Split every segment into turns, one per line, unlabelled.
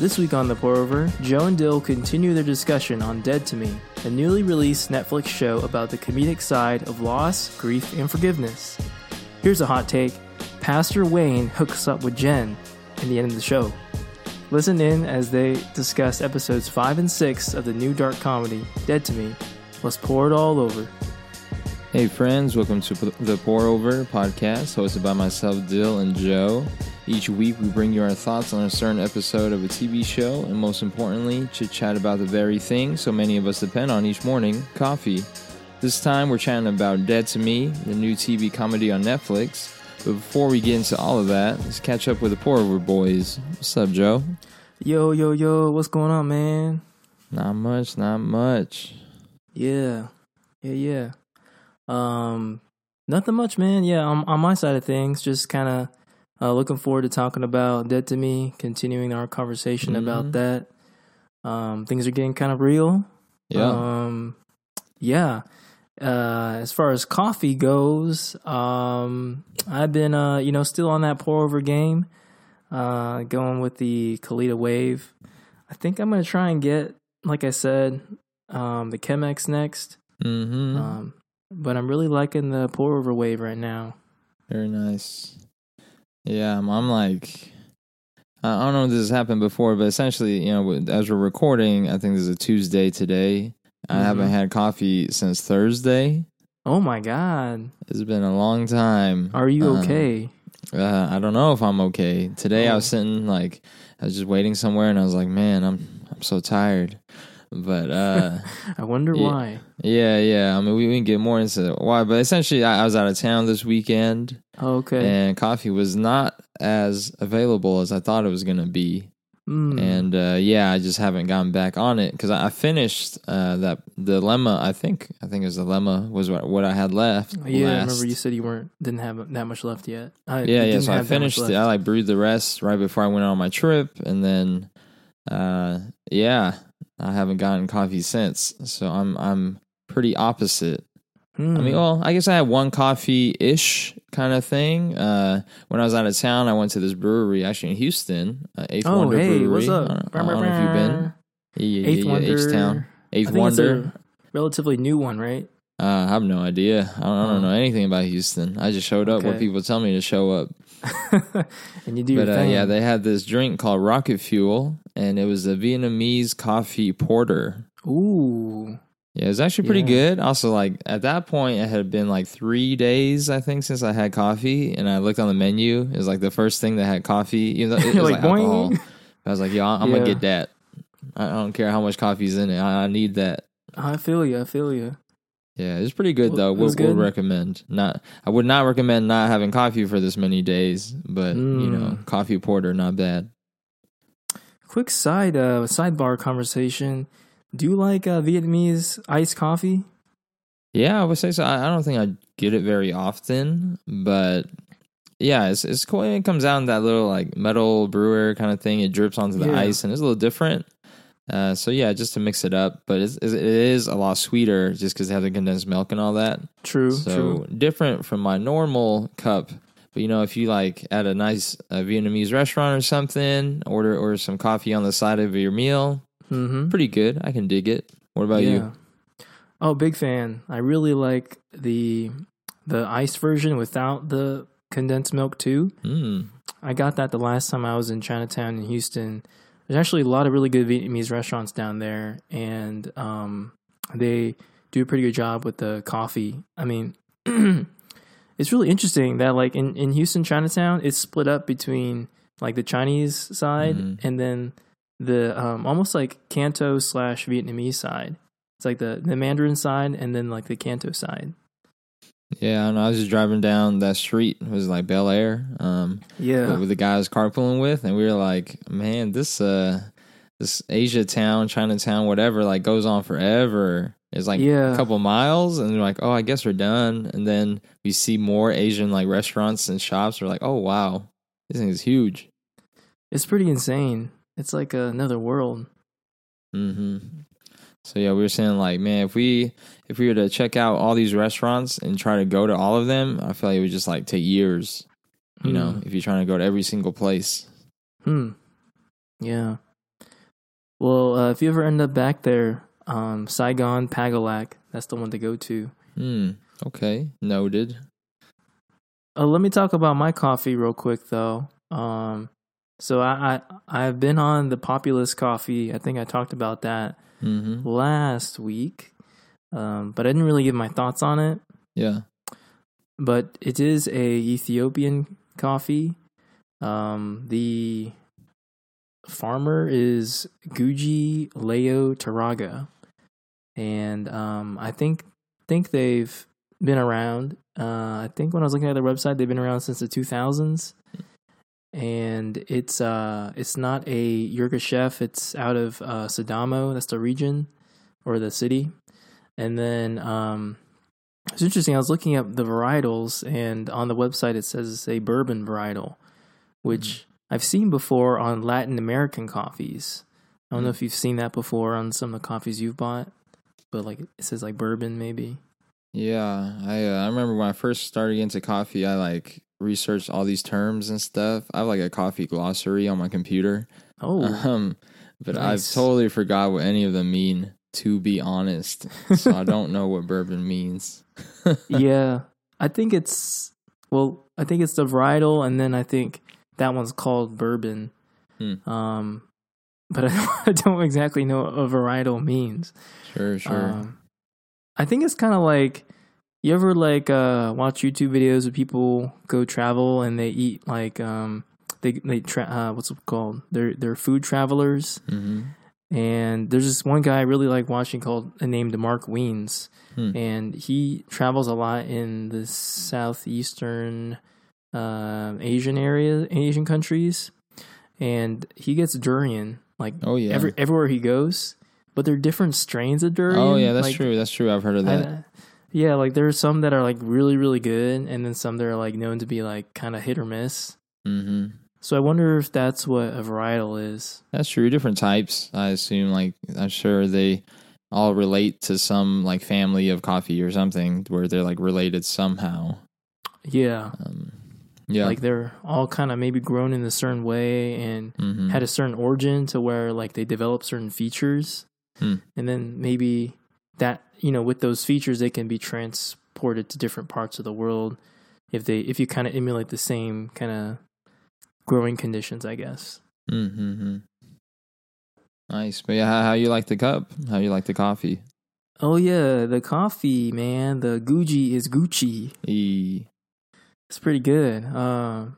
This week on The Pour Over, Joe and Dill continue their discussion on Dead to Me, a newly released Netflix show about the comedic side of loss, grief, and forgiveness. Here's a hot take Pastor Wayne hooks up with Jen in the end of the show. Listen in as they discuss episodes 5 and 6 of the new dark comedy, Dead to Me. Let's pour it all over.
Hey, friends, welcome to the Pour Over podcast, hosted by myself, Dill, and Joe. Each week, we bring you our thoughts on a certain episode of a TV show, and most importantly, chit chat about the very thing so many of us depend on each morning coffee. This time, we're chatting about Dead to Me, the new TV comedy on Netflix. But before we get into all of that, let's catch up with the Pour Over boys. What's up, Joe?
Yo, yo, yo, what's going on, man?
Not much, not much.
Yeah, yeah, yeah. Um, nothing much, man. Yeah, on, on my side of things, just kind of uh, looking forward to talking about Dead to Me, continuing our conversation
Mhm.
about that. Um, things are getting kind of real.
Yeah.
Um, yeah. Uh, as far as coffee goes, um, I've been, uh, you know, still on that pour over game, uh, going with the Kalita Wave. I think I'm going to try and get, like I said, um, the Chemex next.
mm-hmm.
Um, but I'm really liking the pour over wave right now.
Very nice. Yeah, I'm, like, I don't know if this has happened before, but essentially, you know, as we're recording, I think this is a Tuesday today. I haven't
Mhm.
had coffee since Thursday.
Oh my God.
It's been a long time.
Are you
Uh,
okay?
Uh, I don't know if I'm okay. Today I was
Oh.
sitting like I was just waiting somewhere, and I was like, man, I'm I'm so tired. But uh,
I wonder
yeah.
why.
yeah, yeah. I mean, we, we can get more into why, but essentially, I, I was out of town this weekend.
Oh, okay.
and coffee was not as available as I thought it was going to be.
Mm.
And uh, yeah, I just haven't gotten back on it because I, I finished uh, that dilemma. I think I think it was dilemma was what, what I had left.
yeah, I remember you said you weren't didn't have that much left yet. I,
Yeah, yeah. So I
have that much
finished it. I like brewed the rest right before I went on my trip, and then uh, yeah, I haven't gotten coffee since. So I'm I'm pretty opposite.
Hmm.
I mean, well, I guess I had one coffee ish kind of thing. Uh, when I was out of town, I went to this brewery actually in Houston, uh, Eighth
oh,
Wonder
hey,
Brewery.
what's up?
I don't, I don't know if you've been. Yeah, yeah,
Eighth
yeah,
Wonder.
H Town. Eighth Wonder.
relatively new one, right?
Uh, I have no idea. I don't, I don't know anything about Houston. I just showed up where people tell me to show up.
and you do
But uh, yeah, they had this drink called Rocket Fuel, and it was a Vietnamese coffee porter.
Ooh.
Yeah, it was actually pretty
Yeah.
good. Also, like at that point, it had been like three days, I think, since I had coffee, and I looked on the menu. It was like the first thing that had coffee. You know, it was like,
like,
alcohol. I was like, "Yo, I'm
Yeah.
gonna get that. I I don't care how much coffee's in it. I, I need that."
I feel you. I feel you.
Yeah, it's pretty good though.
it was
Would, would
good?
recommend. Not, I would not recommend not having coffee for this many days, but you know,
Mm.
coffee porter not bad.
Quick side uh sidebar conversation. Do you like uh, Vietnamese iced coffee?
Yeah, I would say so. I, I don't think I get it very often, but yeah, it's it's cool. It comes out in that little like metal brewer kind of thing. It drips onto the
Yeah.
ice, and it's a little different. Uh, so yeah, just to mix it up, but it's, it is a lot sweeter just because they have the condensed milk and all that.
True.
so
true.
different from my normal cup. But you know, if you like at a nice uh, Vietnamese restaurant or something, order order some coffee on the side of your meal,
Mm-hmm.
pretty good. I can dig it. What about you?
Oh, big fan. I really like the the iced version without the condensed milk too.
Mm.
I got that the last time I was in Chinatown in Houston. There's actually a lot of really good Vietnamese restaurants down there, and um, they do a pretty good job with the coffee. I mean, it's really interesting that like in, in Houston Chinatown, it's split up between like the Chinese side
Mhm.
and then the um, almost like Canto slash Vietnamese side. It's like the the Mandarin side and then like the Canto side.
Yeah, and I was just driving down that street. It was like Bellaire, um,
Yeah,
with the guys I carpooling with, and we were like, "Man, this uh, this Asia town, Chinatown, whatever, like goes on forever." It's like
Yeah.
a couple miles, and they're like, "Oh, I guess we're done." And then we see more Asian like restaurants and shops. We're like, "Oh wow, this thing is huge."
it's pretty insane. It's like another world.
hmm So yeah, we were saying like, man, if we if we were to check out all these restaurants and try to go to all of them, I feel like it would just like take years. You know,
Hmm.
if you're trying to go to every single place.
Hmm. Yeah. Well, uh, if you ever end up back there, um, Saigon Pagolac, that's the one to go to.
Hmm. Okay. Noted.
Uh, let me talk about my coffee real quick, though. Um, so I, I I've been on the Populous coffee. I think I talked about that
Mm-hmm.
last week, um, but I didn't really give my thoughts on it.
Yeah.
But it is a Ethiopian coffee. Um, the farmer is Guji Leo Taraga, and um, I think think they've been around. Uh, I think when I was looking at their website, they've been around since the 2000s. And it's uh it's not a Yirgacheffe. It's out of uh, Sidamo. That's the region or the city. And then um, it's interesting. I was looking up the varietals, and on the website it says it's a bourbon varietal, which I've seen before on Latin American coffees. I don't know if you've seen that before on some of the coffees you've bought, but like it says like bourbon maybe.
Yeah. I uh, I remember when I first started into coffee, I like researched all these terms and stuff. I have like a coffee glossary on my computer.
Oh,
Um, but I've totally forgot what any of them mean. To be honest, so I don't know what bourbon means.
yeah. I think it's well, I think it's the varietal, and then I think that one's called bourbon.
Hmm.
Um, but I don't, I don't exactly know what a varietal means.
Sure, sure.
Um, I think it's kind of like you ever like uh, watch YouTube videos of people go travel and they eat like um they they tra- uh, what's it called? They're they're food travelers.
hmm
And there's this one guy I really like watching called uh, named Mark Wiens,
Hmm.
and he travels a lot in the southeastern um Asian area, Asian countries, and he gets durian like
Oh yeah.
every everywhere he goes. But they're different strains of durian.
oh yeah, that's
like,
true. That's true. I've heard of
I-
that.
yeah, like there are some that are like really, really good, and then some that are like known to be like kind of hit or miss.
hmm
So I wonder if that's what a varietal is.
That's true. Different types. I assume. Like I'm sure they all relate to some like family of coffee or something where they're like related somehow.
Yeah,
Um, yeah.
like they're all kind of maybe grown in a certain way and
hmm
had a certain origin to where like they develop certain features,
Hmm.
and then maybe that you know with those features they can be transported to different parts of the world if they if you kind of emulate the same kind of growing conditions, I guess.
Mm-hmm. Nice. But yeah, how, how you like the cup? How you like the coffee?
Oh yeah, the coffee, man. The Gucci is Gucci.
E-
It's pretty good. Um,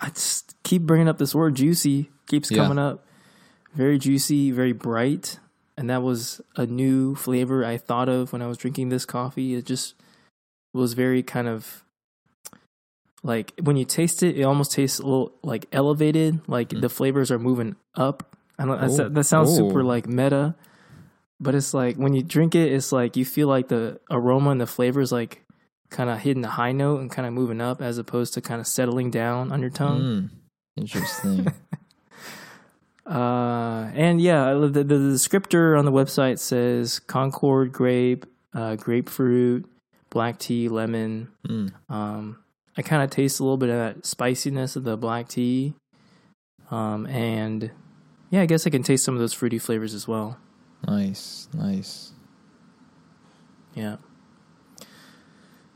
I just keep bringing up this word juicy. Keeps
Yeah.
coming up. Very juicy, very bright, and that was a new flavor I thought of when I was drinking this coffee. It just was very kind of like when you taste it, it almost tastes a little like elevated. Like
Mm.
the flavors are moving up. I don't.
Oh.
That, sounds super
Oh.
like meta, but it's like when you drink it, it's like you feel like the aroma and the flavors like kind of hitting the high note and kind of moving up as opposed to kind of settling down on your tongue.
Mm, interesting.
Uh, and yeah, the, the, the descriptor on the website says Concord grape, uh, grapefruit, black tea, lemon.
mm.
Um, I kind of taste a little bit of that spiciness of the black tea. Um, and yeah, I guess I can taste some of those fruity flavors as well.
Nice, nice.
Yeah.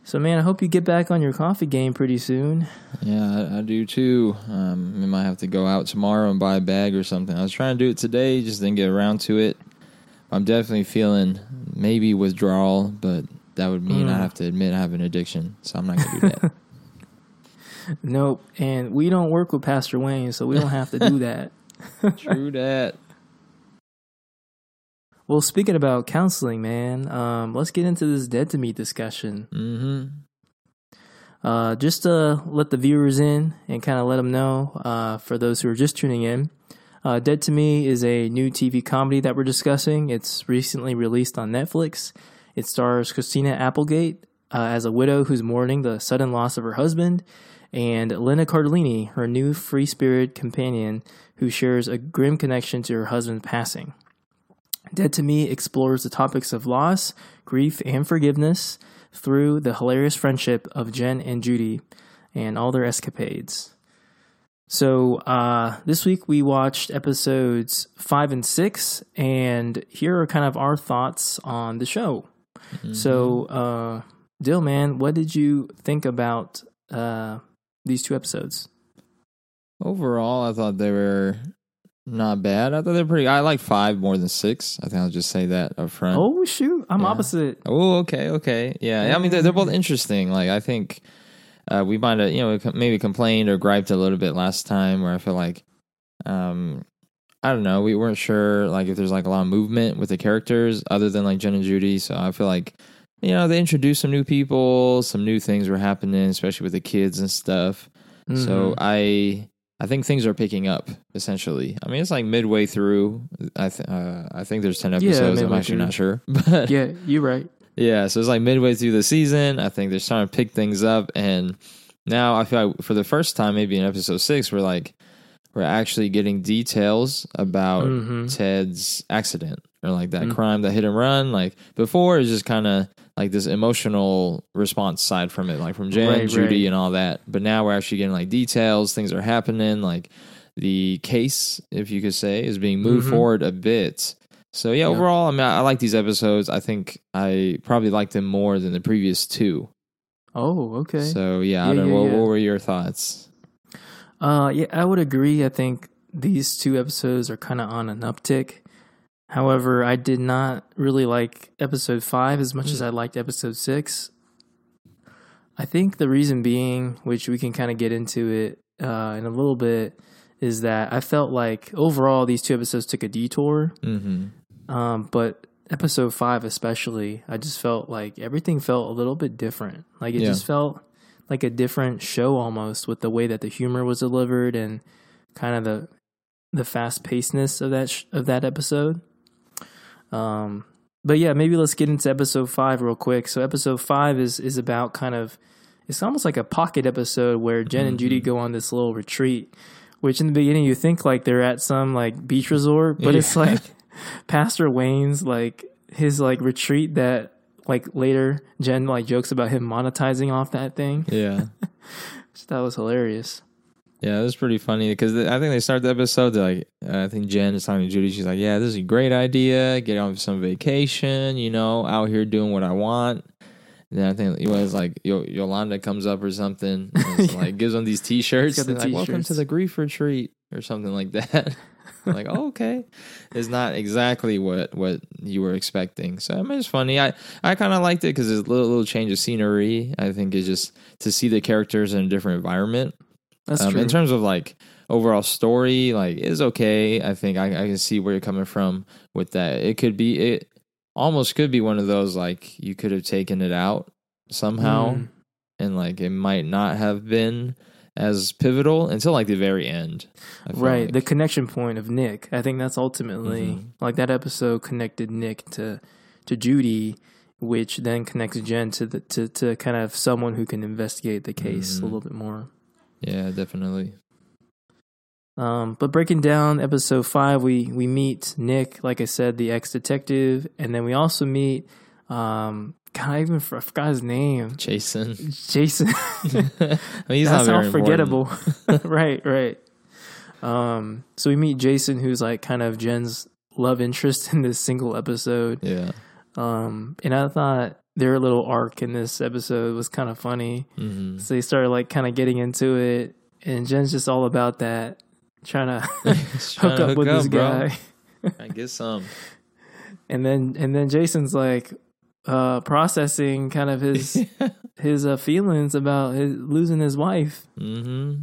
So, man, I hope you get back on your coffee game pretty soon.
Yeah, I, I do too. Um, we might have to go out tomorrow and buy a bag or something. I was trying to do it today, just didn't get around to it. I'm definitely feeling maybe withdrawal, but that would mean
Mm.
I have to admit I have an addiction, so I'm not gonna do that.
Nope. And we don't work with Pastor Wayne, so we don't have to do that.
True that.
Well, speaking about counseling, man, um, let's get into this dead to me discussion.
Mm-hmm.
Uh, just to let the viewers in and kind of let them know, uh, for those who are just tuning in, uh, Dead to Me is a new TV comedy that we're discussing. It's recently released on Netflix. It stars Christina Applegate uh, as a widow who's mourning the sudden loss of her husband, and Linda Cardellini, her new free spirit companion, who shares a grim connection to her husband's passing. Dead to Me explores the topics of loss, grief, and forgiveness through the hilarious friendship of Jen and Judy and all their escapades. So uh, this week we watched episodes five and six, and here are kind of our thoughts on the show.
Mm-hmm.
So, uh, Dill, man, what did you think about uh, these two episodes?
Overall, I thought they were not bad. I thought they're pretty. I like five more than six. I think I'll just say that up front.
Oh shoot, I'm
Yeah.
opposite.
Oh, okay, okay, yeah. I mean, they're, they're both interesting. Like, I think uh, we might have, you know, maybe complained or griped a little bit last time, where I feel like, um, I don't know, we weren't sure like if there's like a lot of movement with the characters other than like Jen and Judy. So I feel like, you know, they introduced some new people, some new things were happening, especially with the kids and stuff. So
Mhm.
I. I think things are picking up essentially. I mean, it's like midway through. I th- uh, I think there's ten
Yeah,
episodes. I'm actually
through.
not sure, but
yeah, you're right.
yeah, so it's like midway through the season. I think they're starting to pick things up, and now I feel like for the first time, maybe in episode six, we're like we're actually getting details about
Mhm.
Ted's accident or like that
Mm.
crime, that hit and run. Like before, it's just kind of like this emotional response side from it, like from Jen,
Right,
Judy,
right.
and all that. But now we're actually getting like details. Things are happening. Like the case, if you could say, is being moved
Mhm.
forward a bit. So yeah,
Yeah.
overall, I mean, I I like these episodes. I think I probably like them more than the previous two.
Oh, okay.
So yeah, I don't
yeah,
know. What,
yeah.
what were your thoughts?
Uh, yeah, I would agree. I think these two episodes are kind of on an uptick. However, I did not really like episode five as much as I liked episode six. I think the reason being, which we can kind of get into it uh, in a little bit, is that I felt like overall these two episodes took a detour.
Mm-hmm.
Um, but episode five, especially, I just felt like everything felt a little bit different. Like it
Yeah.
just felt like a different show almost with the way that the humor was delivered and kind of the the fast pacedness of that sh- of that episode. Um, but yeah, maybe let's get into episode five real quick. So episode five is is about kind of it's almost like a pocket episode where Jen and Judy go on this little retreat. Which in the beginning you think like they're at some like beach resort, but it's like Pastor Wayne's like his like retreat that like later Jen like jokes about him monetizing off that thing.
Yeah.
That was hilarious.
Yeah, it was pretty funny because I think they start the episode. They're like, uh, I think Jen is talking to Judy. She's like, "Yeah, this is a great idea. Get on some vacation. You know, out here doing what I want." And then I think it was like Yo- Yolanda comes up or something, and like gives them these T-shirts.
The
like, welcome to the grief retreat or something like that. Like, oh, okay, it's not exactly what what you were expecting. So I mean, it's funny. I I kind of liked it because it's a little little change of scenery. I think it's just to see the characters in a different environment.
That's
Um,
true.
in terms of like overall story, like is okay. I think I, I can see where you're coming from with that. It could be it almost could be one of those like you could have taken it out somehow,
Mm.
and like it might not have been as pivotal until like the very end.
Right
like.
the connection point of nick i think that's ultimately
Mhm.
like that episode connected nick to to judy which then connects jen to the to, to kind of someone who can investigate the case a
Mhm.
little bit more
yeah, definitely.
um, but breaking down episode five we we meet nick like i said the ex-detective and then we also meet um God, I even I forgot his name.
Jason.
Jason.
I mean, he's
That's
not
how forgettable. right, right. Um, so we meet Jason, who's like kind of Jen's love interest in this single episode.
Yeah.
Um, and I thought their little arc in this episode was kind of funny.
hmm
So they started like kind of getting into it, and Jen's just all about that, trying to hook up with this guy.
I get some.
And then and then Jason's like uh processing kind of his his uh, feelings about his losing his wife.
hmm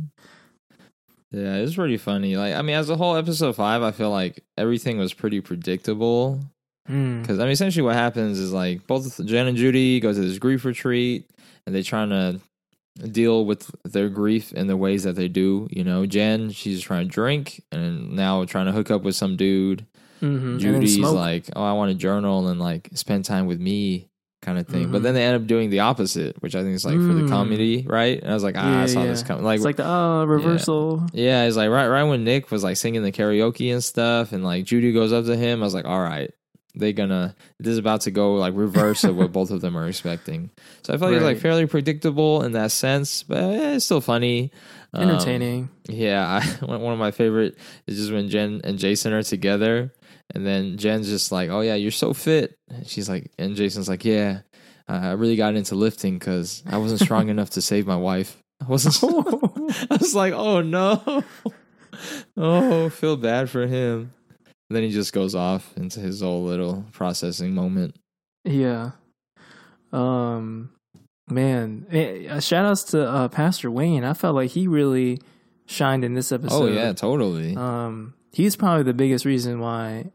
Yeah, it's pretty funny. Like, I mean, as a whole, episode five, I feel like everything was pretty predictable.
Mm.
Because I mean, essentially, what happens is like both Jen and Judy go to this grief retreat, and they're trying to deal with their grief in the ways that they do. You know, Jen, she's trying to drink, and now trying to hook up with some dude.
hmm
Judy's like, oh, I want to journal and like spend time with me, kind of thing. But
Mhm.
then they end up doing the opposite, which I think is like for the
Mm.
comedy, right? And I was like, ah, I saw this coming. Like,
it's like the oh reversal.
yeah, it's like right, right when Nick was like singing the karaoke and stuff, and like Judy goes up to him, I was like, all right, they gonna this is about to go like reverse of what both of them are expecting. So I felt like it was like fairly predictable in that sense, but it's still funny. Um,
Entertaining.
yeah, I, one of my favorite is just when Jen and Jason are together, and then Jen's just like, "Oh yeah, you're so fit." And she's like, and Jason's like, "Yeah, I I really got into lifting because I wasn't strong enough to save my wife. I wasn't." I was like, "Oh no, oh, feel bad for him." Then he just goes off into his old little processing moment.
Yeah. Um, man, eh, uh, shout outs to uh, Pastor Wayne. I felt like he really shined in this episode.
oh yeah, totally.
Um, he's probably the biggest reason why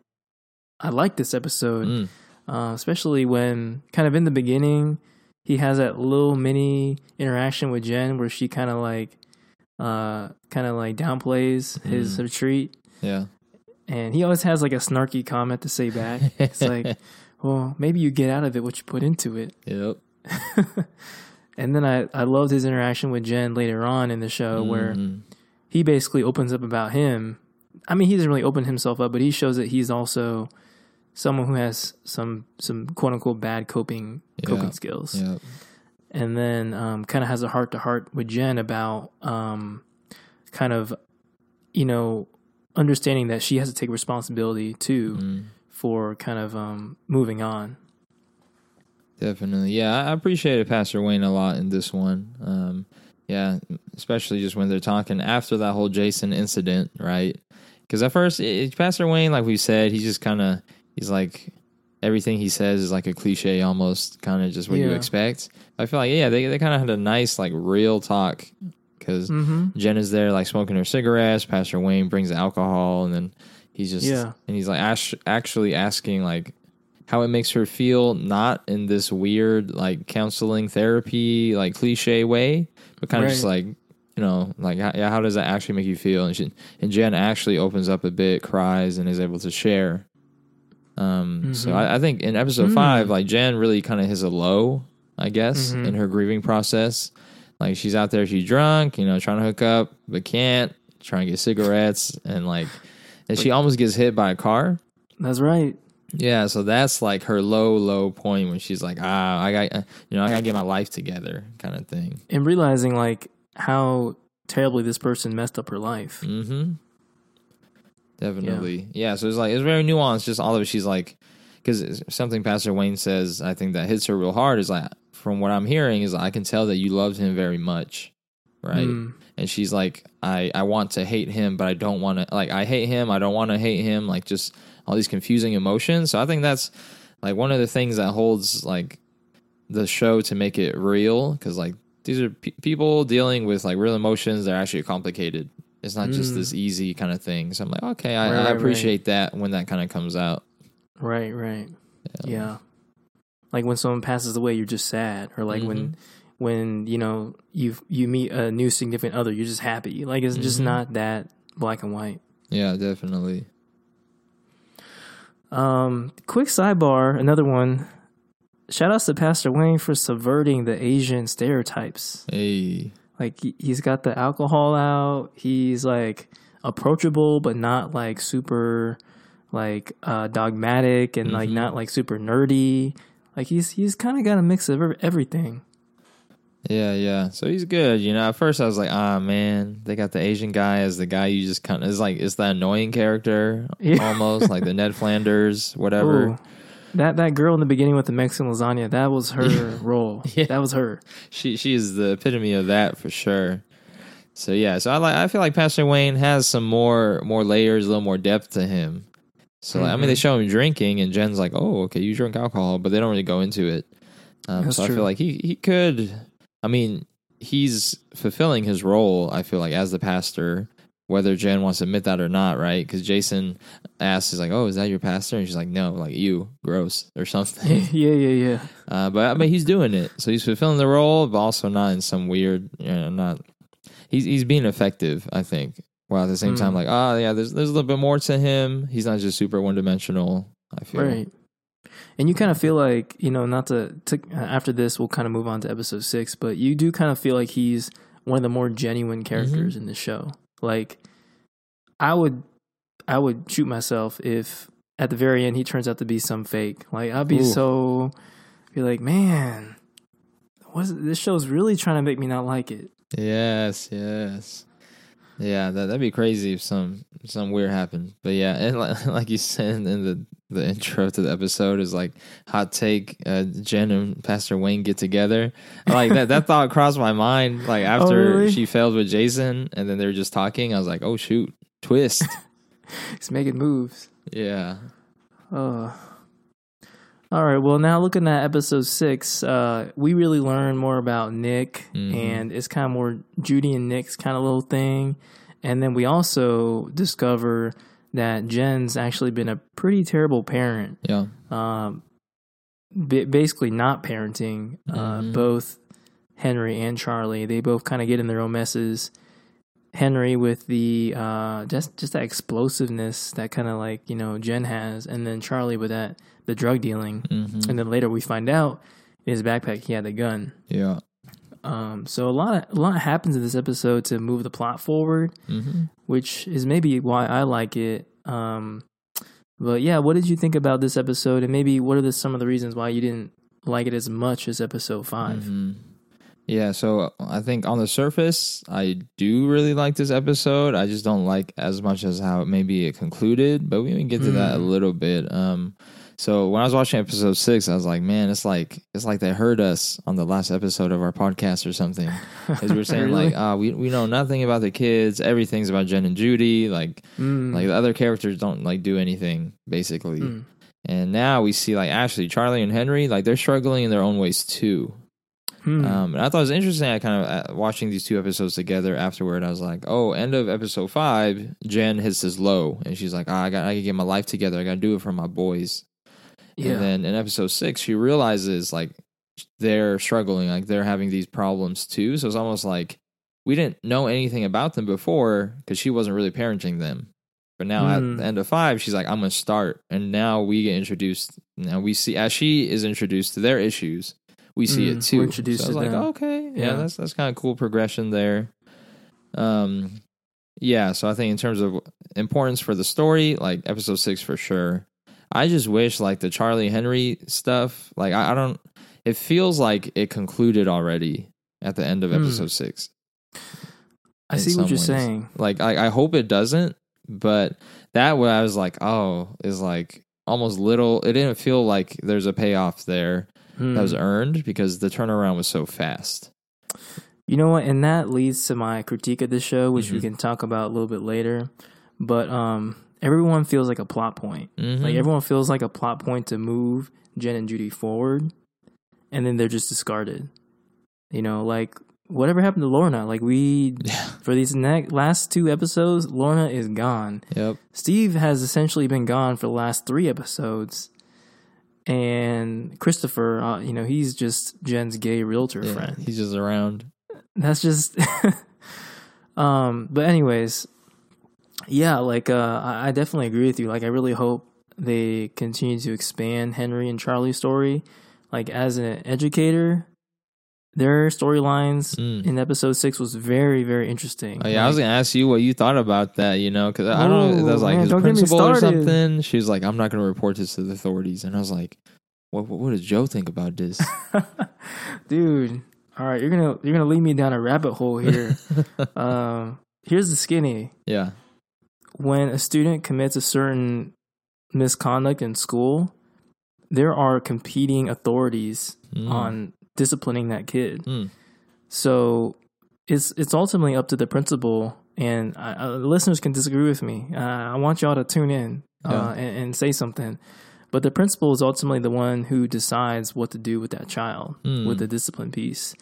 I like this episode,
Mm,
uh, especially when kind of in the beginning he has that little mini interaction with Jen where she kind of like, uh, kind of like downplays his
Mm.
retreat,
yeah.
And he always has like a snarky comment to say back. It's like, well, maybe you get out of it what you put into it.
Yep.
and then I, I loved his interaction with Jen later on in the show where
Mhm.
he basically opens up about him. I mean, he doesn't really open himself up, but he shows that he's also someone who has some some quote unquote bad coping coping skills. And then um, kind of has a heart to heart with Jen about um, kind of you know understanding that she has to take responsibility too
Mm.
for kind of um, moving on.
Definitely. Yeah, I appreciated Pastor Wayne a lot in this one. Um, yeah, especially just when they're talking after that whole Jason incident, right? Because at first, it, Pastor Wayne, like we said, he's just kind of, he's like, everything he says is like a cliche almost, kind of just what you expect. I feel like, yeah, they, they kind of had a nice, like, real talk. Because
Mm-hmm.
Jen is there, like, smoking her cigarettes. Pastor Wayne brings the alcohol, and then he's just,
Yeah.
and he's like, ash- actually asking, like, how it makes her feel not in this weird like counseling therapy like cliche way but kind of just like you know like how, yeah how does that actually make you feel and she, and jen actually opens up a bit cries and is able to share um so
Mhm.
I, I think in episode
Mm.
five like jen really kind of hits a low i guess
Mhm.
in her grieving process like she's out there she's drunk you know trying to hook up but can't trying to get cigarettes and like and she almost gets hit by a car
That's right.
yeah, so that's like her low, low point when she's like, ah, I got, you know, I gotta get my life together, kind of thing.
And realizing like how terribly this person messed up her life.
Mm-hmm. Definitely, yeah. So it's like it's very nuanced. Just all of it. She's like, because something Pastor Wayne says, I think that hits her real hard. Is like, from what I'm hearing, is I can tell that you loved him very much, right?
Mm.
And she's like, I, I want to hate him, but I don't want to. Like, I hate him. I don't want to hate him. Like, just all these confusing emotions. So I think that's like one of the things that holds like the show to make it real because like these are pe- people dealing with like real emotions that are actually complicated. It's not just
Mm.
this easy kind of thing. So I'm like, okay, I,
Right,
I
right,
appreciate that when that kind of comes out.
Right, right. Yeah. Like when someone passes away, you're just sad, or like
Mm-hmm.
when when you know you you meet a new significant other, you're just happy. Like it's just
Mhm.
not that black and white.
Yeah, definitely.
Um, quick sidebar, another one. Shout outs to Pastor Wayne for subverting the Asian stereotypes.
Hey,
Like he- he's got the alcohol out. He's like approachable, but not like super like uh, dogmatic and like
Mhm.
not like super nerdy. Like he's he's kind of got a mix of everything.
Yeah, yeah. So he's good. You know, at first I was like, ah, man, they got the Asian guy as the guy you just kind of, it's like, it's that annoying character
Yeah.
almost, like the Ned Flanders, whatever.
Ooh. That that girl in the beginning with the Mexican lasagna, that was her role.
Yeah.
That was her.
She she is the epitome of that for sure. So yeah, so I like I feel like Pastor Wayne has some more more layers, a little more depth to him. So like, I mean, they
Mhm.
show him drinking, and Jen's like, "Oh, okay, you drink alcohol," but they don't really go into it. Um, so I feel like he he could. I mean, he's fulfilling his role. I feel like as the pastor, whether Jen wants to admit that or not, right? Because Jason asks, "He's like, oh, is that your pastor?" And she's like, "No, like you, gross or something."
yeah, yeah, yeah.
Uh, but I mean, he's doing it, so he's fulfilling the role, but also not in some weird, you know, not. He's he's being effective, I think. While at the same time,
Mm.
like, oh yeah, there's there's a little bit more to him. He's not just super one dimensional. I feel
Right. And you kind of feel like, you know, not to, to after this, we'll kind of move on to episode six, but you do kind of feel like he's one of the more genuine characters
Mm-hmm.
in the show. Like, I would, I would shoot myself if at the very end he turns out to be some fake. Like I'd be
Ooh.
so be like, man, what is this show's really trying to make me not like it.
Yes, yes. Yeah, that that'd be crazy if some some weird happened. But yeah, and like, like you said in the the intro to the episode is like hot take. Uh, Jen and Pastor Wayne get together. Like that that thought crossed my mind. Like after
really?
she failed with Jason, and then they were just talking. I was like, oh shoot, twist.
He's making moves.
yeah.
Oh. All right. Well, now looking at episode six, uh, we really learn more about Nick,
Mhm.
and it's kind of more Judy and Nick's kind of little thing. And then we also discover that Jen's actually been a pretty terrible parent.
Yeah.
Um, ba- basically, not parenting uh,
Mhm.
both Henry and Charlie. They both kind of get in their own messes. Henry with the uh, just just that explosiveness that kind of like you know Jen has, and then Charlie with that the drug dealing,
hmm
and then later we find out in his backpack he had a gun.
Yeah.
Um, so a lot of, a lot happens in this episode to move the plot forward,
hmm
which is maybe why I like it. Um, but yeah, what did you think about this episode, and maybe what are the, some of the reasons why you didn't like it as much as episode 5
Mhm. Yeah, so I think on the surface, I do really like this episode. I just don't like as much as how maybe it concluded, but we can get to that a
Mm.
little bit. Um, so when I was watching episode six, I was like, man, it's like it's like they heard us on the last episode of our podcast or something. Because we were saying
Really?
like, uh, we we know nothing about the kids. Everything's about Jen and Judy. Like
Mm.
like the other characters don't like do anything basically.
Mm.
And now we see like Ashley, Charlie, and Henry, like they're struggling in their own ways too.
Hmm.
Um, and I thought it was interesting. I kind of uh, watching these two episodes together afterward. I was like, oh, end of episode five, Jen hits his low, and she's like, oh, I got, I got to get my life together. I got to do it for my boys.
Yeah.
And then in episode six, she realizes like they're struggling, like they're having these problems too. So it's almost like we didn't know anything about them before because she wasn't really parenting them. But now
Mm.
at the end of five, she's like, I'm gonna start, and now we get introduced. Now we see as she is introduced to their issues, we see
Mm,
it too.
we're introduced
so I was
to
like,
them.
okay, yeah,
Yeah.
that's that's kind of cool progression there. Um, yeah. So I think in terms of importance for the story, like episode six for sure. I just wish like the Charlie Henry stuff, like I, I don't. It feels like it concluded already at the end of
Hmm.
episode six.
I see what you're
ways.
saying.
Like I, I hope it doesn't, but that way I was like, oh, is like almost little. It didn't feel like there's a payoff there
Hmm.
that was earned because the turnaround was so fast.
You know what? And that leads to my critique of the show, which we
Mhm.
can talk about a little bit later. But um, everyone feels like a plot point.
Mhm.
Like everyone feels like a plot point to move Jen and Judy forward, and then they're just discarded. You know, like whatever happened to Lorna? Like we
yeah,
for these next last two episodes, Lorna is gone.
yep,
Steve has essentially been gone for the last three episodes. And Christopher, uh, you know, he's just Jen's gay realtor
yeah.
friend.
He's just around.
That's just um but anyways, yeah, like uh I, definitely agree with you. Like I really hope they continue to expand Henry and Charlie's story. Like as an educator, their storylines
Mm.
in episode six was very, very interesting.
Oh, yeah, I was gonna ask you what you thought about that. You know, because I don't know. That was like
man,
his
don't get me
principal or something. She was like, "I'm not gonna report this to the authorities," and I was like, "What? What, what does Joe think about this?"
dude. All right, you're gonna you're gonna lead me down a rabbit hole here. um, here's the skinny.
yeah.
When a student commits a certain misconduct in school, there are competing authorities
Mm.
on disciplining that kid.
Mm.
So it's it's ultimately up to the principal, and uh, uh, listeners can disagree with me. Uh, I want y'all to tune in uh,
Yeah.
and, and say something. But the principal is ultimately the one who decides what to do with that child
Mm.
with the discipline piece.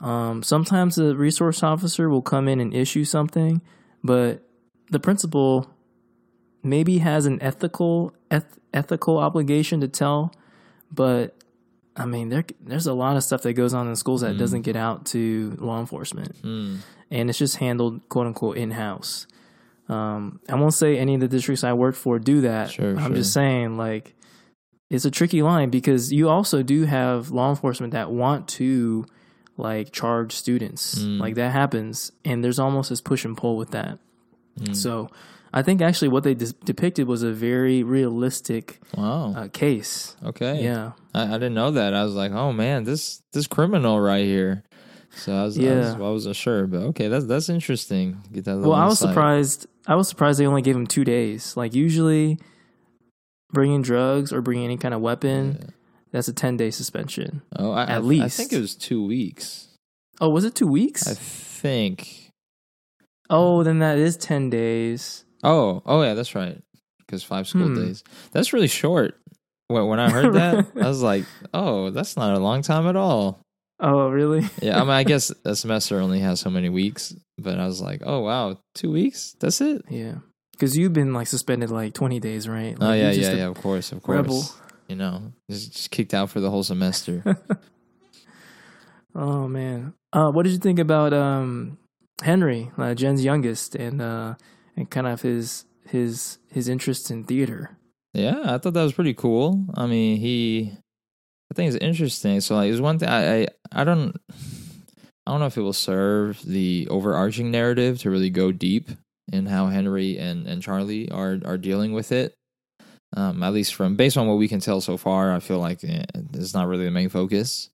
Um, sometimes the resource officer will come in and issue something, but the principal maybe has an ethical eth- ethical obligation to tell. But I mean, there there's a lot of stuff that goes on in schools that
Mm.
doesn't get out to law enforcement,
Mm.
and it's just handled quote unquote in house. Um, I won't say any of the districts I work for do that.
Sure,
I'm
sure.
just saying like it's a tricky line because you also do have law enforcement that want to like charge students.
Mm.
Like that happens and there's almost this push and pull with that.
Mm.
So I think actually what they dis- depicted was a very realistic
Wow.
uh, case.
okay.
Yeah.
I, I didn't know that. I was like, oh man, this this criminal right here. So I was, I, was
Yeah.
I wasn't sure, but okay, that's that's interesting. Get that.
Well, I was surprised. I was surprised they only gave him two days. Like usually, bringing drugs or bringing any kind of weapon,
Yeah.
that's a ten day suspension.
Oh, I,
At
I, I think it was two weeks.
Oh, was it two weeks?
I think.
Oh, then that is ten days.
Oh, oh yeah, that's right. Because five school
Hmm.
days. That's really short. When when I heard that, I was like, oh, that's not a long time at all.
Oh, really?
Yeah, I mean, I guess a semester only has so many weeks, but I was like, oh wow, two weeks? That's it?
yeah. Because you've been like suspended like twenty days, right?
Oh yeah, yeah, yeah. Of course, of course.
Rebel.
You know, just, just kicked out for the whole semester.
Oh man. Uh, what did you think about um, Henry, uh, Jen's youngest, and uh, and kind of his his his interest in theater?
Yeah, I thought that was pretty cool. I mean, he, I think it's interesting. So like, it's one thing I, I, I don't, I don't know if it will serve the overarching narrative to really go deep in how Henry and and Charlie are are dealing with it. Um, at least from based on what we can tell so far, I feel like eh, it's not really the main focus.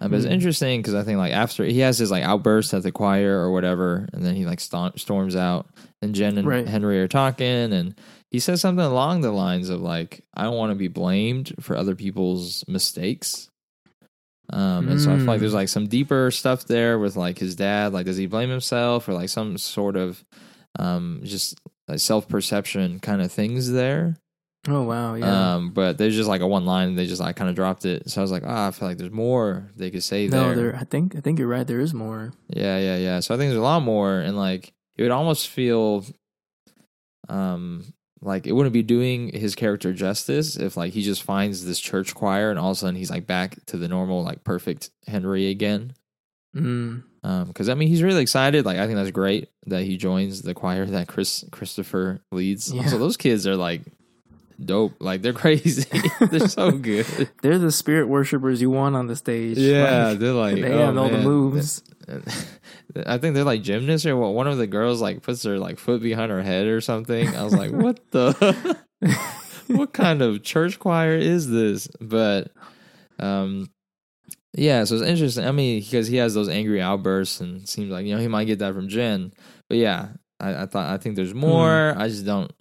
Uh, but it's
Hmm.
interesting because I think like after he has his like outburst at the choir or whatever, and then he like sto- storms out, and Jen and
Right.
Henry are talking, and he says something along the lines of like, "I don't want to be blamed for other people's mistakes." Um, and so I feel like there's like some deeper stuff there with like his dad. Like, does he blame himself or like some sort of um just like self perception kind of things there?
Oh wow, yeah.
Um, but there's just like a one line. They just like kind of dropped it. So I was like, ah, I feel like there's more they could say
no,
there.
there. I think I think you're right. There is more.
Yeah, yeah, yeah. So I think there's a lot more, and like it would almost feel, um, like it wouldn't be doing his character justice if like he just finds this church choir and all of a sudden he's like back to the normal like perfect Henry again.
Mm.
Um, because I mean he's really excited. Like I think that's great that he joins the choir that Chris Christopher leads.
Yeah.
So those kids are like dope. Like they're crazy. they're so good.
They're the spirit worshippers you want on the stage.
Yeah,
Like,
they're like
they
oh,
have all the moves.
I think they're like gymnasts or what. One of the girls like puts her like foot behind her head or something. I was like, what the? what kind of church choir is this? But, um, yeah. So it's interesting. I mean, because he has those angry outbursts and seems like you know he might get that from Jen. But yeah, I, I thought I think there's more. I just don't.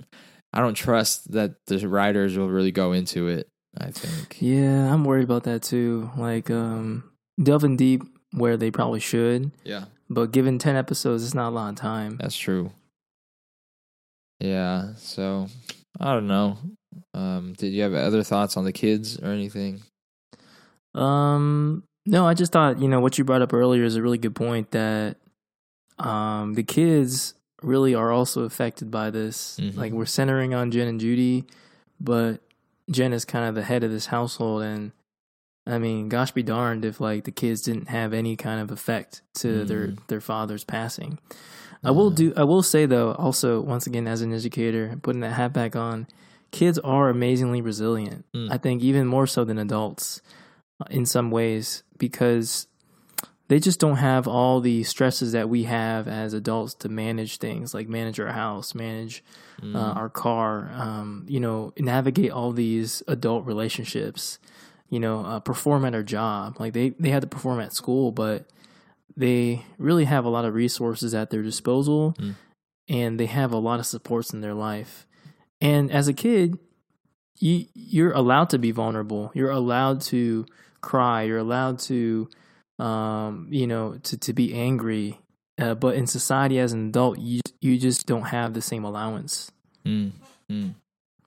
I don't trust that the writers will really go into it. I think.
Yeah, I'm worried about that too. Like um, delving deep where they probably should,
Yeah.
but given ten episodes, it's not a lot of time.
That's true. Yeah, so I don't know. Um, did you have other thoughts on the kids or anything?
Um, no, I just thought you know what you brought up earlier is a really good point that um the kids really are also affected by this.
Mhm.
Like we're centering on Jen and Judy, but Jen is kind of the head of this household, and I mean, gosh be darned if like the kids didn't have any kind of effect to their
Mhm.
their father's passing. I will do. I will say though, also once again as an educator, putting that hat back on, kids are amazingly resilient.
Mm.
I think even more so than adults, uh, in some ways, because they just don't have all the stresses that we have as adults to manage things like manage our house, manage
mm,
uh, our car, um, you know, navigate all these adult relationships, you know, uh, perform at our job. Like they, they had to perform at school, but they really have a lot of resources at their disposal
Mm.
and they have a lot of supports in their life. And as a kid, you, you're allowed to be vulnerable. You're allowed to cry. You're allowed to, um, you know, to, to be angry. Uh, but in society as an adult, you you just don't have the same allowance.
mm, mm.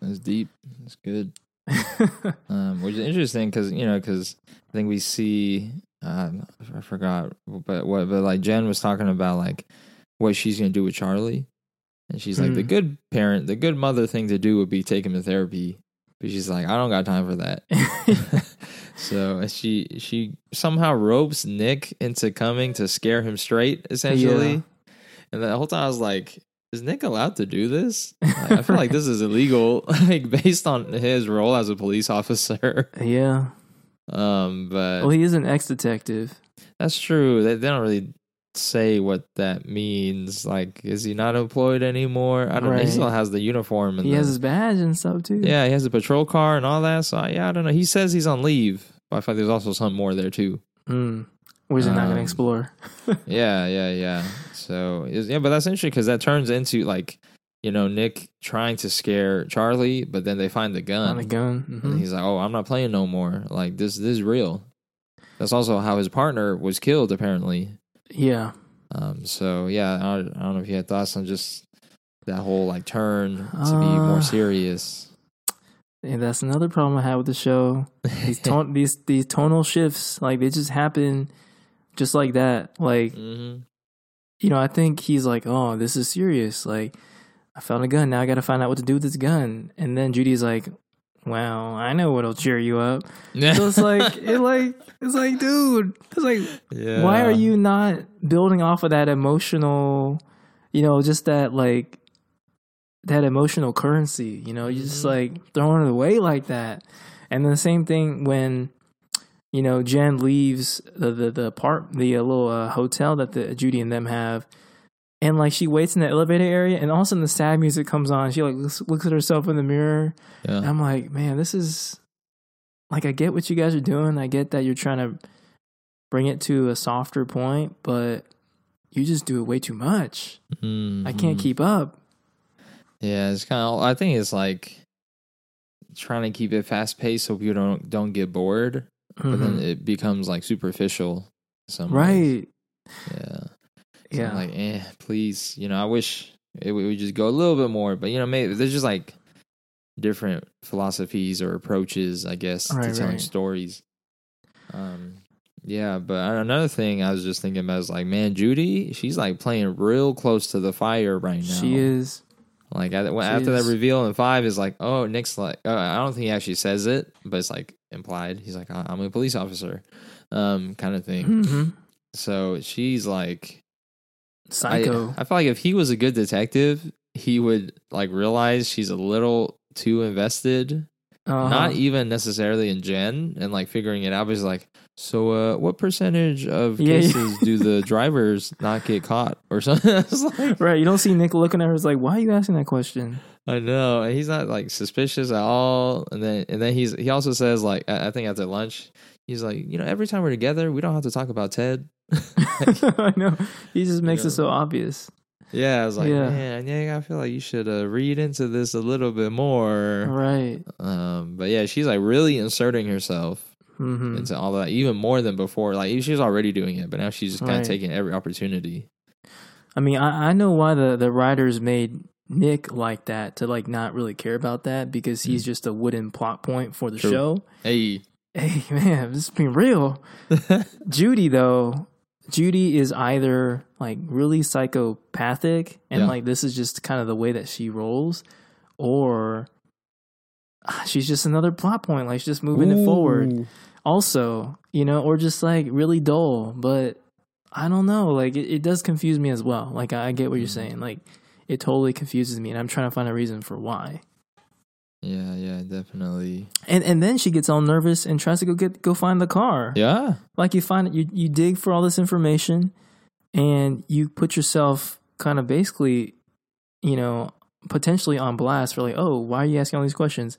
That's deep. That's good. Um, which is interesting because you know because I think we see um, I forgot but what but like Jen was talking about like what she's gonna do with Charlie, and she's like the
Hmm.
good parent, the good mother thing to do would be take him to therapy, but she's like I don't got time for that. So she she somehow ropes Nick into coming to scare him straight, essentially.
Yeah.
And the whole time I was like, is Nick allowed to do this? Like, I feel like this is illegal, like based on his role as a police officer.
yeah.
Um, but
Well, he is an ex detective.
that's true. They, they don't really say what that means. Like, is he not employed anymore? I don't know. He still has the uniform and
He
the,
has his badge and stuff too.
yeah, he has a patrol car and all that. So yeah, I don't know. He says he's on leave, but I thought there's also something more there too.
Mm. Which is not going
Um,
to explore.
yeah, yeah, yeah. So yeah, but that's interesting because that turns into like you know Nick trying to scare Charlie, but then they find the gun,
on the gun.
and
Mhm.
he's like, "Oh, I'm not playing no more. Like this, this is real." That's also how his partner was killed, apparently.
Yeah.
Um, so yeah, I don't, I don't know if you had thoughts on just that whole like turn to be
Uh,
more serious.
And that's another problem I have with the show. These ton- these these tonal shifts, like they just happen just like that. Like
hmm
you know, I think he's like, "Oh, this is serious. Like, I found a gun. Now I got to find out what to do with this gun." And then Judy's like, "Well, I know what'll cheer you up." So it's like, it like, it's like, dude, it's like,
yeah.
why are you not building off of that emotional, you know, just that like that emotional currency? You know, you just
Mhm.
like throwing it away like that. And then the same thing when you know Jen leaves the the the part the uh, little uh, hotel that the Judy and them have. And like she waits in the elevator area, and all of a sudden the sad music comes on. She like looks, looks at herself in the mirror, and
Yeah.
I'm like, man, this is like I get what you guys are doing. I get that you're trying to bring it to a softer point, but you just do it way too much. I can't
Mhm.
keep up.
Yeah, it's kind of. I think it's like trying to keep it fast paced so people don't don't get bored, but then
Mhm.
it becomes like superficial. Some ways.
Right.
Yeah.
Yeah.
I'm like, eh, please. You know, I wish it would just go a little bit more, but you know, maybe there's just like different philosophies or approaches, I guess,
Right,
to telling
right.
stories. Um. Yeah, but another thing I was just thinking about is like, man, Judy, she's like playing real close to the fire right now.
she is.
Like I,
She
after that reveal in five is like, oh, Nick's like, uh, I don't think he actually says it, but it's like implied. He's like, "I- I'm a police officer, um, kind of thing.
hmm
So she's like,
Psycho.
I feel like if he was a good detective, he would like realize she's a little too invested,
Uh-huh.
not even necessarily in Jen and like figuring it out. But he's like, so uh, what percentage of
Yeah, yeah.
cases do the drivers not get caught or something? Like,
right. You don't see Nick looking at her. It's like, why are you asking that question?
I know, and he's not like suspicious at all. And then, and then he's he also says like I I think after lunch, he's like, you know, every time we're together, we don't have to talk about Ted.
I know. He just makes it so obvious.
Yeah, I was like,
Yeah.
man, yeah, I feel like you should uh, read into this a little bit more.
Right.
Um, but yeah, she's like really inserting herself
hmm
into all that, even more than before. Like she was already doing it, but now she's just kind
Right.
of taking every opportunity.
I mean, I, I know why the, the writers made Nick like that to like not really care about that because he's just a wooden plot point for the
Mm. True.
show.
Hey,
Hey man, this is being real. Judy though, Judy is either like really psychopathic and
Yeah.
like this is just kind of the way that she rolls, or ah, she's just another plot point, like she's just moving it forward. Also, you know, or just like really dull, but I don't know. Like it, it does confuse me as well. Like I, get what you're
Mhm.
saying. Like it totally confuses me, and I'm trying to find a reason for why.
Yeah, yeah, definitely.
And and then she gets all nervous and tries to go get go find the car.
Yeah,
like you find you you dig for all this information and you put yourself kind of basically you know potentially on blast for like oh why are you asking all these questions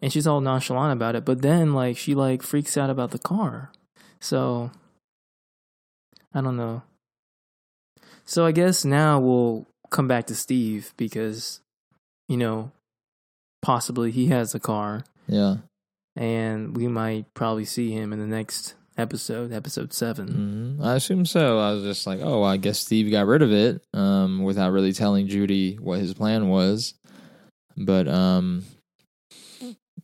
and she's all nonchalant about it but then like she like freaks out about the car so i don't know so i guess now we'll come back to steve because you know possibly he has a car
yeah.
and we might probably see him in the next episode, episode 7
hmm I assume so. I was just like, oh, I guess Steve got rid of it, um, without really telling Judy what his plan was. But um,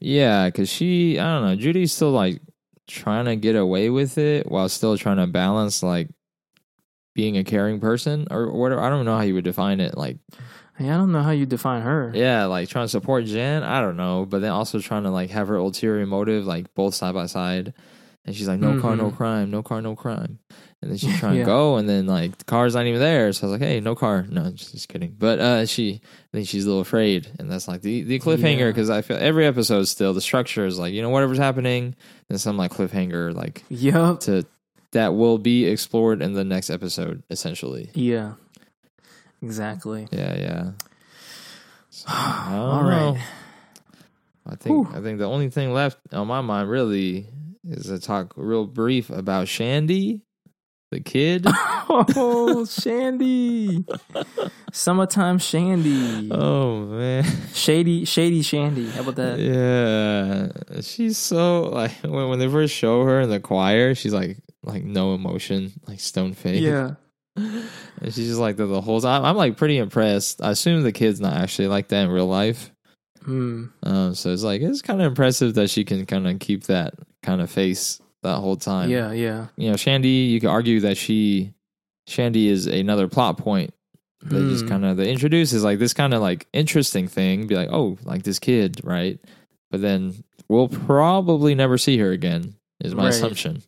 yeah, because she, I don't know, Judy's still like trying to get away with it while still trying to balance like being a caring person or whatever. I don't know how you would define it. Like,
Hey, I don't know how you define her.
yeah, like trying to support Jen. I don't know, but then also trying to like have her ulterior motive, like both side by side. And she's like, no car, no
Mhm.
crime, no car, no crime. And then she's trying
Yeah.
to go, and then like the car's not even there. So I was like, hey, no car. No, just, just kidding. But uh, she, I think she's a little afraid, and that's like the the cliffhanger
Yeah.
because I feel every episode still the structure is like you know whatever's happening, then some like cliffhanger like
Yup.
to that will be explored in the next episode, essentially.
Yeah. Exactly.
Yeah, yeah. So,
All right.
I think
Whew.
I think the only thing left on my mind really is to talk real brief about Shandy, the kid.
Oh, Shandy. Summertime Shandy.
oh man.
Shady, shady Shandy. How about that?
Yeah, she's so like when when they first show her in the choir, she's like like no emotion, like stone face.
Yeah.
and she's just like that the whole time. I'm like pretty impressed. I assume the kid's not actually like that in real life.
Hmm.
Um, so it's like it's kind of impressive that she can kind of keep that kind of face that whole time.
Yeah, yeah.
you know, Shandy. You could argue that she, Shandy, is another plot point that just
Hmm.
kind of they introduce is like this kind of like interesting thing. Be like, oh, like this kid, right? But then we'll probably never see her again. Is my
Right.
assumption.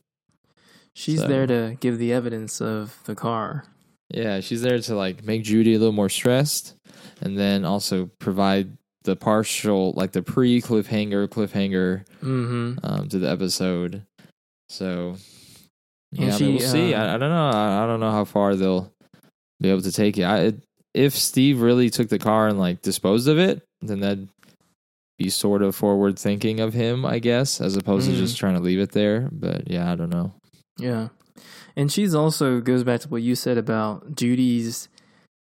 She's
So-
there to give the evidence of the car.
Yeah, she's there to like make Judy a little more stressed, and then also provide the partial, like the pre cliffhanger, cliffhanger
Mm-hmm.
um, to the episode. So yeah, I mean, we'll see.
uh,
I, I don't know. I, I don't know how far they'll be able to take it. I, it. If Steve really took the car and like disposed of it, then that'd be sort of forward thinking of him, I guess, as opposed
Mm.
to just trying to leave it there. But yeah, I don't know.
Yeah. And she's also goes back to what you said about Judy's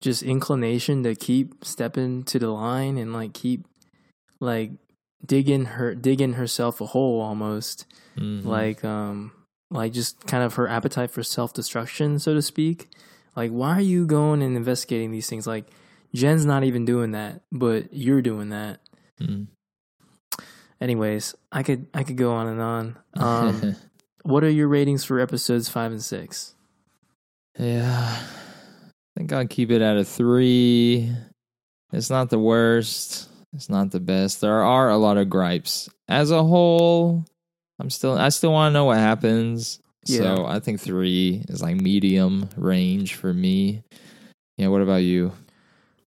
just inclination to keep stepping to the line and like keep like digging her digging herself a hole almost.
Mhm.
Like um like just kind of her appetite for self destruction, so to speak. Like why are you going and investigating these things? Like Jen's not even doing that, but you're doing that.
Mm.
Anyways, I could I could go on and on. Um what are your ratings for episodes five and six?
Yeah. I think I'll keep it at a three. It's not the worst. It's not the best. There are a lot of gripes. As a whole, I'm still I still want to know what happens.
Yeah.
So I think three is like medium range for me. Yeah, what about you?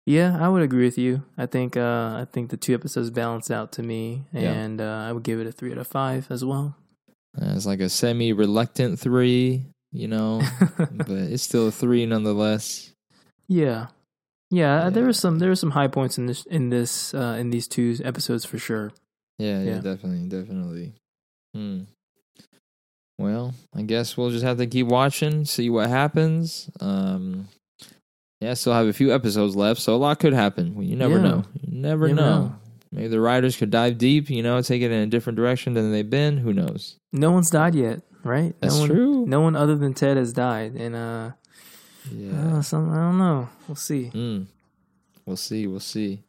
Yeah, I would agree with you. I think uh, I think the two episodes balance out to me,
Yeah.
and uh, I would give it a three out of five as well.
Uh, it's like a semi reluctant three, you know, but it's still a three nonetheless.
yeah, yeah.
Yeah.
There were some there were some high points in this in this uh, in these two episodes for sure.
Yeah, yeah,
Yeah.
definitely, definitely. Hmm. Well, I guess we'll just have to keep watching, see what happens. Um, yeah, still have a few episodes left, so a lot could happen. You never
Yeah.
know. You never
Never
know.
know.
Maybe the writers could dive deep, you know, take it in a different direction than they've been. Who knows?
No one's died yet, right?
That's
no one,
true.
No one other than Ted has died, and uh,
Yeah.
uh, some, I don't know. We'll see.
Mm. We'll see. We'll see.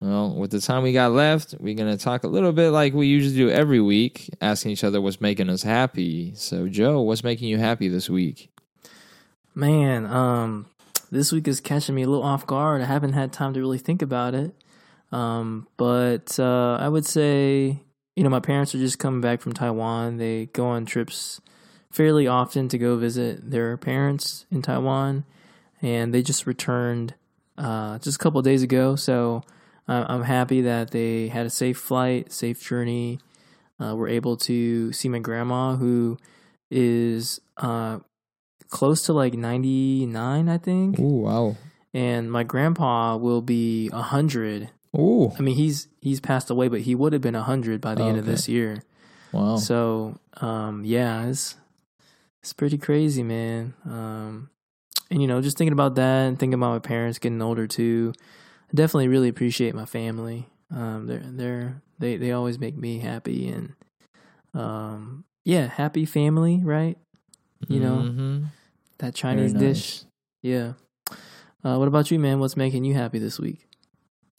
Well, with the time we got left, we're going to talk a little bit like we usually do every week, asking each other what's making us happy. So, Joe, what's making you happy this week?
Man, um, this week is catching me a little off guard. I haven't had time to really think about it. Um, but uh, I would say, you know, my parents are just coming back from Taiwan. They go on trips fairly often to go visit their parents in Taiwan, and they just returned uh, just a couple of days ago. So I'm happy that they had a safe flight, safe journey. Uh, we're able to see my grandma, who is uh, close to like 99, I think.
Ooh, wow.
And my grandpa will be 100.
Ooh,
I mean, he's he's passed away, but he would have been 100 by the
Oh,
end of
okay.
this year.
wow.
So, um, yeah, it's it's pretty crazy, man. Um, and you know, just thinking about that and thinking about my parents getting older too, I definitely really appreciate my family. Um, they're they're they they always make me happy and um, yeah, happy family, right? You know,
Mhm.
that Chinese
nice.
dish. Yeah. Uh, what about you, man? What's making you happy this week?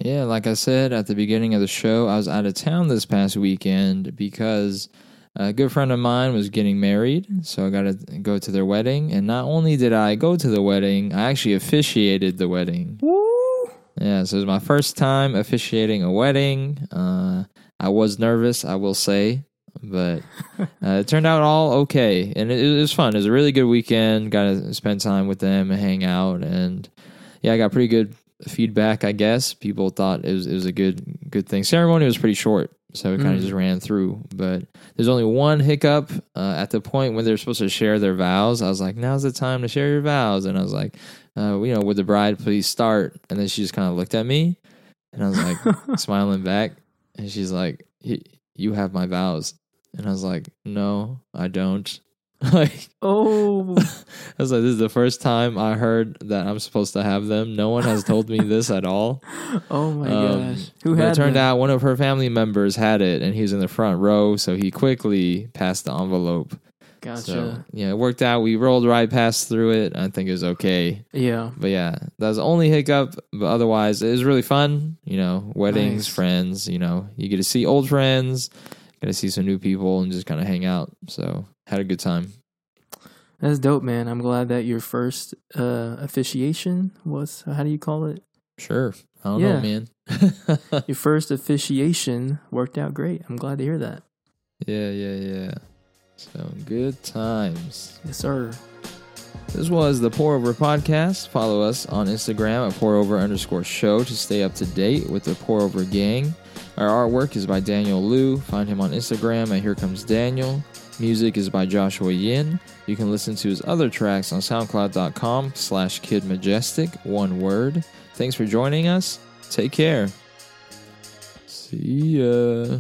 Yeah, like I said at the beginning of the show, I was out of town this past weekend because a good friend of mine was getting married. So I got to go to their wedding. And not only did I go to the wedding, I actually officiated the wedding.
Woo!
Yeah, so it was my first time officiating a wedding. Uh, I was nervous, I will say, but uh, it turned out all okay, and it, it was fun. It was a really good weekend. Got to spend time with them and hang out, and yeah, I got pretty good feedback. I guess people thought it was it was a good good thing. Ceremony was pretty short, so it kind of
Mm.
just ran through. But there's only one hiccup uh, at the point when they're supposed to share their vows. I was like, "Now's the time to share your vows," and I was like, uh, "You know, would the bride please start?" And then she just kind of looked at me, and I was like, smiling back, and she's like, "Y- "You have my vows," and I was like, "No, I don't." like
oh,
I was like, "This is the first time I heard that I'm supposed to have them. No one has told me this at all."
oh my
Um,
gosh. Who had
it turned
them?
out one of her family members had it, and he was in the front row, so he quickly passed the envelope.
Gotcha.
So yeah, it worked out. We rolled right past through it. I think it was okay.
yeah.
But yeah, that was the only hiccup. But otherwise, it was really fun. You know, weddings,
Nice.
friends. You know, you get to see old friends, get to see some new people, and just kind of hang out. So had a good time.
That's dope, man. I'm glad that your first uh, officiation was, how do you call it?
Sure. I don't
Yeah.
know, man.
Your first officiation worked out great. I'm glad to hear that.
yeah, yeah, yeah. So good times.
Yes, sir.
This was the Pour Over Podcast. Follow us on Instagram at Pour Over underscore show to stay up to date with the Pour Over gang. Our artwork is by Daniel Liu. Find him on Instagram at Here Comes Daniel. Music is by Joshua Yin. You can listen to his other tracks on SoundCloud.com slash Kid Majestic, one word. Thanks for joining us. Take care. See ya.